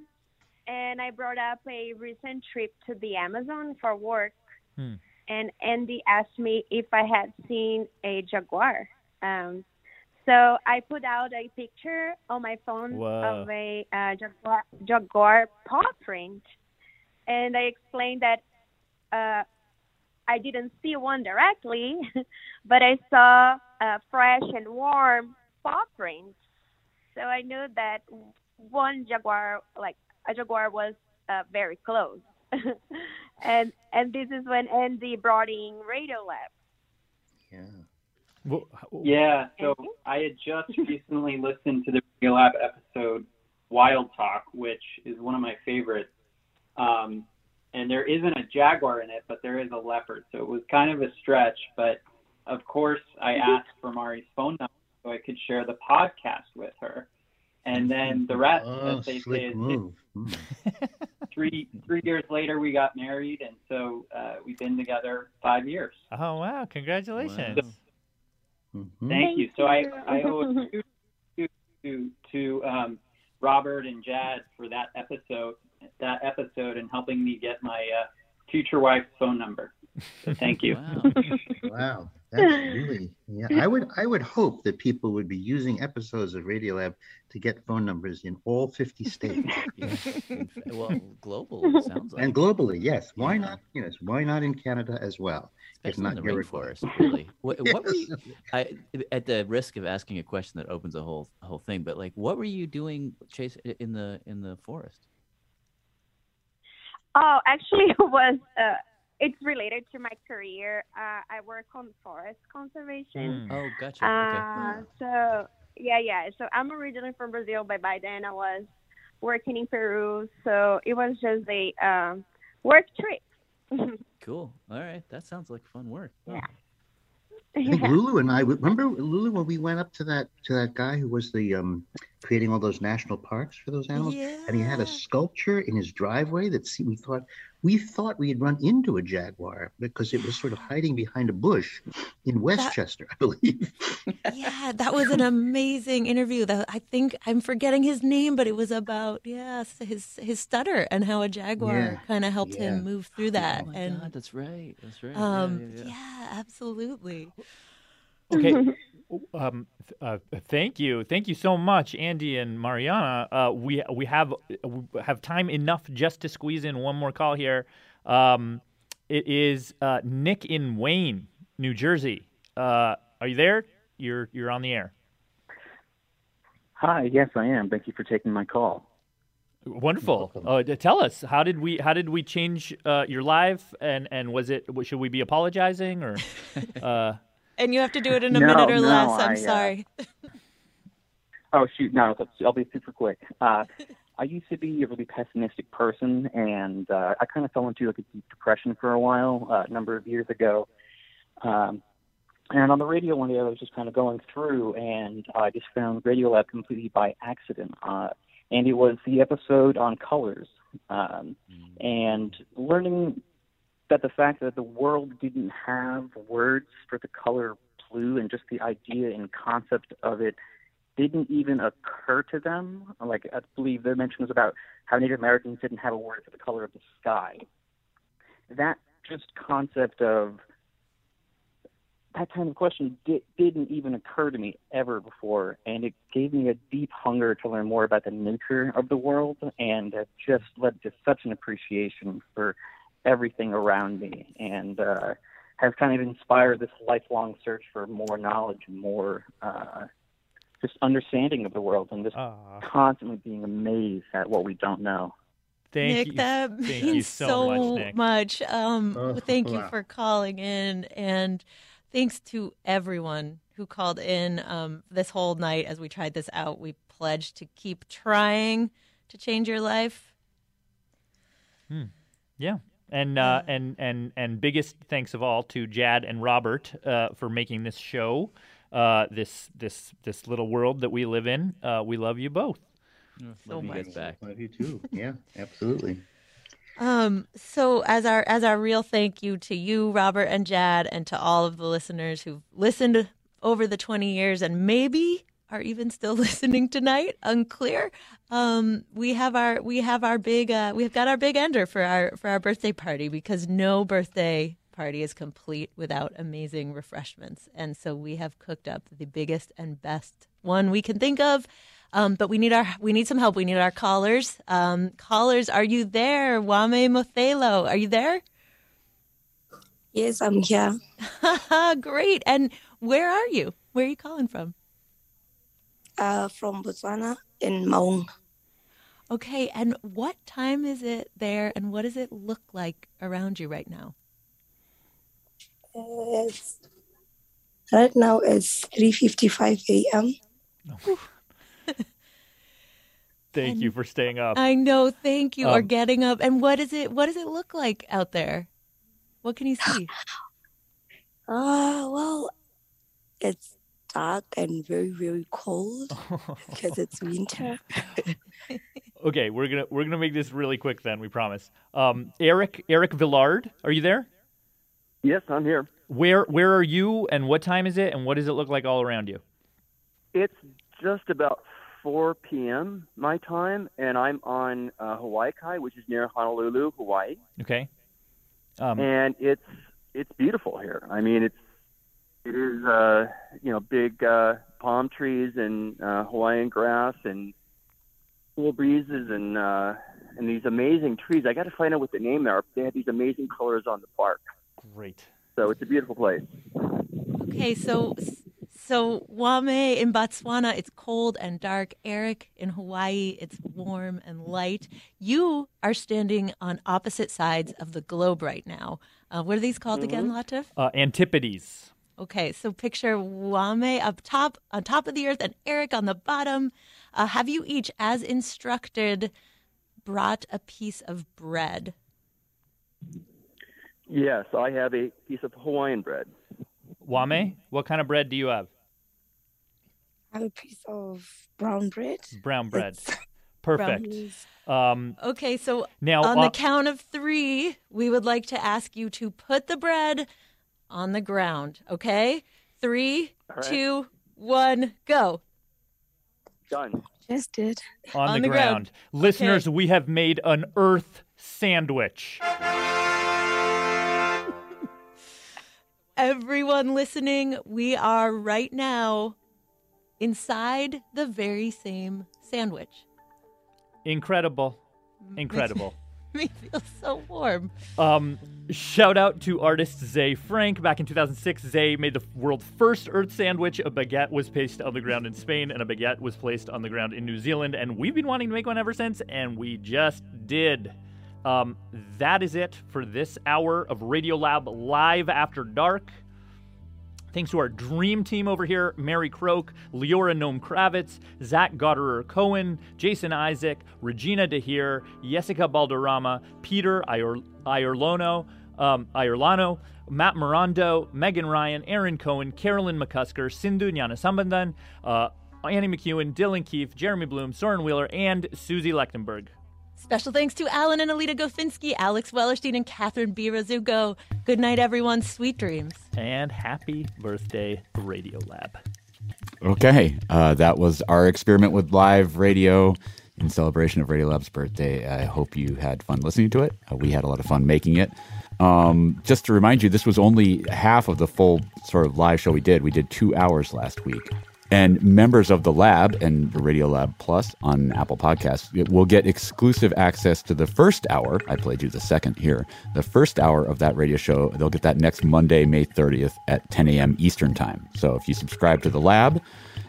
and I brought up a recent trip to the Amazon for work. Hmm. And Andy asked me if I had seen a jaguar. Um, so I put out a picture on my phone Whoa. of a uh, jaguar, jaguar paw print, and I explained that uh, I didn't see one directly, <laughs> but I saw a fresh and warm paw prints. So I knew that one jaguar, like a jaguar, was uh, very close. <laughs> and and this is when Andy brought in Radio Lab. Yeah. Well, Yeah, so I had just <laughs> recently listened to the Radio Lab episode Wild Talk, which is one of my favorites. Um, and there isn't a jaguar in it, but there is a leopard. So it was kind of a stretch. But of course, I asked for Mari's phone number so I could share the podcast with her. And then the rest, Oh, as they say, is move. <laughs> Three three years later we got married, and so uh, we've been together five years. Oh wow! Congratulations. Mhm. Thank you. So I. I owe <laughs> a to to to um, Robert and Jad for that episode that episode and helping me get my uh, future wife's phone number. So thank you. <laughs> Wow, that's really yeah. I would I would hope that people would be using episodes of Radiolab to get phone numbers in all 50 states. <laughs> Yeah. well, global it sounds like. and globally, yes. Why not? Yes, why not in Canada as well? if Especially not in the Uruguay? rainforest, really. What, <laughs> what were you, I, at the risk of asking a question that opens a whole whole thing, but like, what were you doing, Chase, in the in the forest? Oh, actually, <laughs> it was. Uh, it's related to my career. Uh, I work on forest conservation. Oh, gotcha. Uh, okay. so yeah, yeah. So I'm originally from Brazil, but by then I was working in Peru. So it was just a um, work trip. <laughs> Cool. All right. That sounds like fun work. Yeah. I think Lulu and I remember Lulu when we went up to that to that guy who was the um creating all those national parks for those animals, and he had a sculpture in his driveway that see, we thought we thought we had run into a jaguar because it was sort of <gasps> hiding behind a bush in Westchester, I believe. <laughs> yeah, that was an amazing interview. That I think I'm forgetting his name, but it was about yes, his his stutter and how a jaguar Yeah, kind of helped yeah. him move through that. Oh my and God, that's right. That's right. Yeah, um, yeah, yeah. yeah, absolutely. Okay. <laughs> Um, uh, thank you, thank you so much, Andy and Mariana. Uh, we we have we have time enough just to squeeze in one more call here. Um, it is uh, Nick in Wayne, New Jersey. Uh, are you there? You're you're on the air. Hi, yes, I am. Thank you for taking my call. Wonderful. Uh, tell us how did we how did we change uh, your life and and was it should we be apologizing or <laughs> uh, And you have to do it in a No, minute or no, less. I'm I, uh, sorry. <laughs> Oh shoot, no, that's- I'll be super quick. Uh, I used to be a really pessimistic person, and uh, I kind of fell into like a deep depression for a while uh, a number of years ago. Um, and on the radio one day, I was just kind of going through, and I just found Radiolab completely by accident. Uh, and it was the episode on colors, um, and learning that the fact that the world didn't have words for the color blue, and just the idea and concept of it didn't even occur to them. Like I believe the mention was about how Native Americans didn't have a word for the color of the sky. That just concept of that kind of question di- didn't even occur to me ever before, and it gave me a deep hunger to learn more about the nature of the world, and it just led to such an appreciation for everything around me, and uh, has kind of inspired this lifelong search for more knowledge and more uh, just understanding of the world, and just constantly being amazed at what we don't know. Thank Nick, you. that Thank means you so much, Nick. much. Um, Oh, <laughs> thank you for calling in, and thanks to everyone who called in um, this whole night as we tried this out. We pledged to keep trying to change your life. Hmm. Yeah. And uh, and and and biggest thanks of all to Jad and Robert uh, for making this show, uh, this this this little world that we live in. Uh, we love you both. love you guys back. Love you too. <laughs> Yeah, absolutely. Um, so as our as our real thank you to you, Robert and Jad, and to all of the listeners who've listened over the twenty years and maybe are even still <laughs> listening tonight, unclear. Um, we have our we have our big uh, we've got our big ender for our for our birthday party because no birthday party is complete without amazing refreshments. And so we have cooked up the biggest and best one we can think of. Um, but we need our we need some help. We need our callers. Um, callers, are you there? Wame Mothelo, are you there? Yes, I'm here. <laughs> Great. And where are you? Where are you calling from? Uh, from Botswana in Maun. Okay. And what time is it there? And what does it look like around you right now? It's, right now it's 3:55 a.m. <laughs> Thank you for staying up. I know. Thank you. or Um, getting up. And what is it? What does it look like out there? What can you see? Ah, <sighs> well, it's dark and very very cold <laughs> because it's winter. <laughs> Okay, we're gonna we're gonna make this really quick then. We promise. Um, Eric Eric Villard, are you there? Yes, I'm here. Where where are you? And what time is it? And what does it look like all around you? It's just about 4 p.m. my time, and I'm on uh, Hawaii Kai, which is near Honolulu, Hawaii. Okay. Um, and it's it's beautiful here. I mean, it's it is uh, you know big uh, palm trees and uh, Hawaiian grass and cool breezes and uh, and these amazing trees. I got to find out what the name are. They have these amazing colors on the bark. Great. So it's a beautiful place. Okay, so so Wame in Botswana, it's cold and dark. Eric in Hawaii, it's warm and light. You are standing on opposite sides of the globe right now. Uh, what are these called again, Latif? Uh, Antipodes. Okay, so picture Wame up top, on top of the earth, and Eric on the bottom. Uh, have you each, as instructed, brought a piece of bread? Yes, I have a piece of Hawaiian bread. Wame, what kind of bread do you have? I have a piece of brown bread. Brown bread. Perfect. Um, Okay, so Now, on uh, the count of three, we would like to ask you to put the bread on the ground. Okay, three, All right. two, one, go. Done. Just did. on, On the, the ground. ground. Listeners, we have made an earth sandwich. Everyone listening, we are right now inside the very same sandwich. Incredible. Mm-hmm. Incredible. <laughs> me feel so warm. Um, shout out to artist Ze Frank. Back in 2006, Ze made the world's first Earth sandwich. A baguette was placed on the ground in Spain, and a baguette was placed on the ground in New Zealand. And we've been wanting to make one ever since, and we just did. Um, that is it for this hour of Radiolab Live After Dark. Thanks to our dream team over here Mary Croak, Leora Nome Kravitz, Zach Gotterer Cohen, Jason Isaac, Regina DeHeer, Jessica Balderrama, Peter Ior- Iorlono, um, Matt Morando, Megan Ryan, Aaron Cohen, Carolyn McCusker, Sindhu Gnanasambandan, uh, Annie McEwen, Dylan Keefe, Jeremy Bloom, Soren Wheeler, and Susie Lechtenberg. Special thanks to Alan and Alita Gofinski, Alex Wellerstein, and Catherine B. Razugo. Good night, everyone. Sweet dreams. And happy birthday, Radiolab. Okay, uh, that was our experiment with live radio in celebration of Radiolab's birthday. I hope you had fun listening to it. Uh, we had a lot of fun making it. Um, just to remind you, this was only half of the full sort of live show we did. We did two hours last week. And members of the lab and the Radiolab Plus on Apple Podcasts will get exclusive access to the first hour. I played you the second here. The first hour of that radio show, they'll get that next Monday, May 30th at 10 a.m. Eastern Time. So if you subscribe to the lab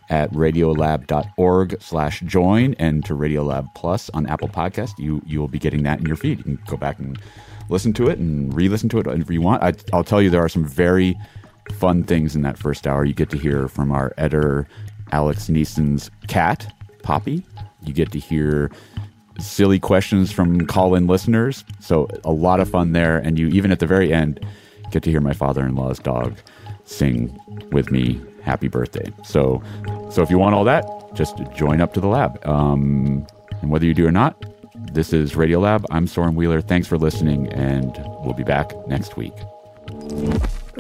at radiolab.org slash join and to Radiolab Plus on Apple Podcast, you, you will be getting that in your feed. You can go back and listen to it and re-listen to it if you want. I, I'll tell you, there are some very fun things in that first hour. You get to hear from our editor, Alex Neason's cat, Poppy. You get to hear silly questions from call in listeners. So, a lot of fun there. And you, even at the very end, get to hear my father in law's dog sing with me happy birthday. So, so if you want all that, just join up to the lab. Um, and whether you do or not, this is Radiolab. I'm Soren Wheeler. Thanks for listening, and we'll be back next week.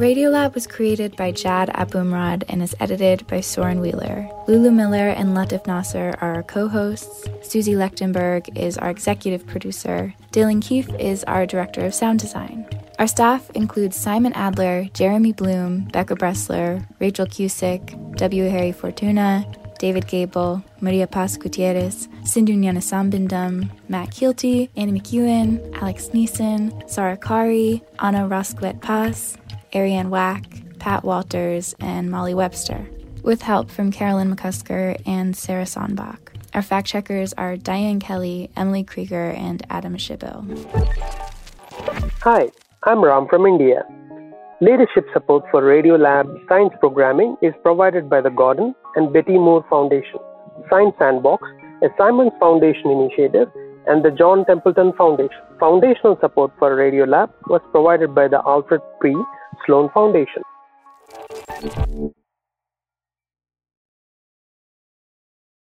Radiolab was created by Jad Abumrad and is edited by Soren Wheeler. Lulu Miller and Latif Nasser are our co hosts. Susie Lechtenberg is our executive producer. Dylan Keefe is our director of sound design. Our staff includes Simon Adler, Jeremy Bloom, Becca Bressler, Rachel Cusick, W. Harry Fortuna, David Gable, Maria Paz Gutierrez, Sindhu Gnanasambandan, Matt Kielty, Annie McEwen, Alex Neason, Sarah Qari, Anna Rascouët-Paz, Ariane Wack, Pat Walters, and Molly Webster, with help from Carolyn McCusker and Sarah Sandbach. Our fact checkers are Diane Kelly, Emily Krieger, and Adam Shibill. Hi, I'm Ram from India. Leadership support for Radiolab science programming is provided by the Gordon and Betty Moore Foundation, Science Sandbox, a Simons Foundation initiative, and the John Templeton Foundation. Foundational support for Radiolab was provided by the Alfred P. Sloan Foundation.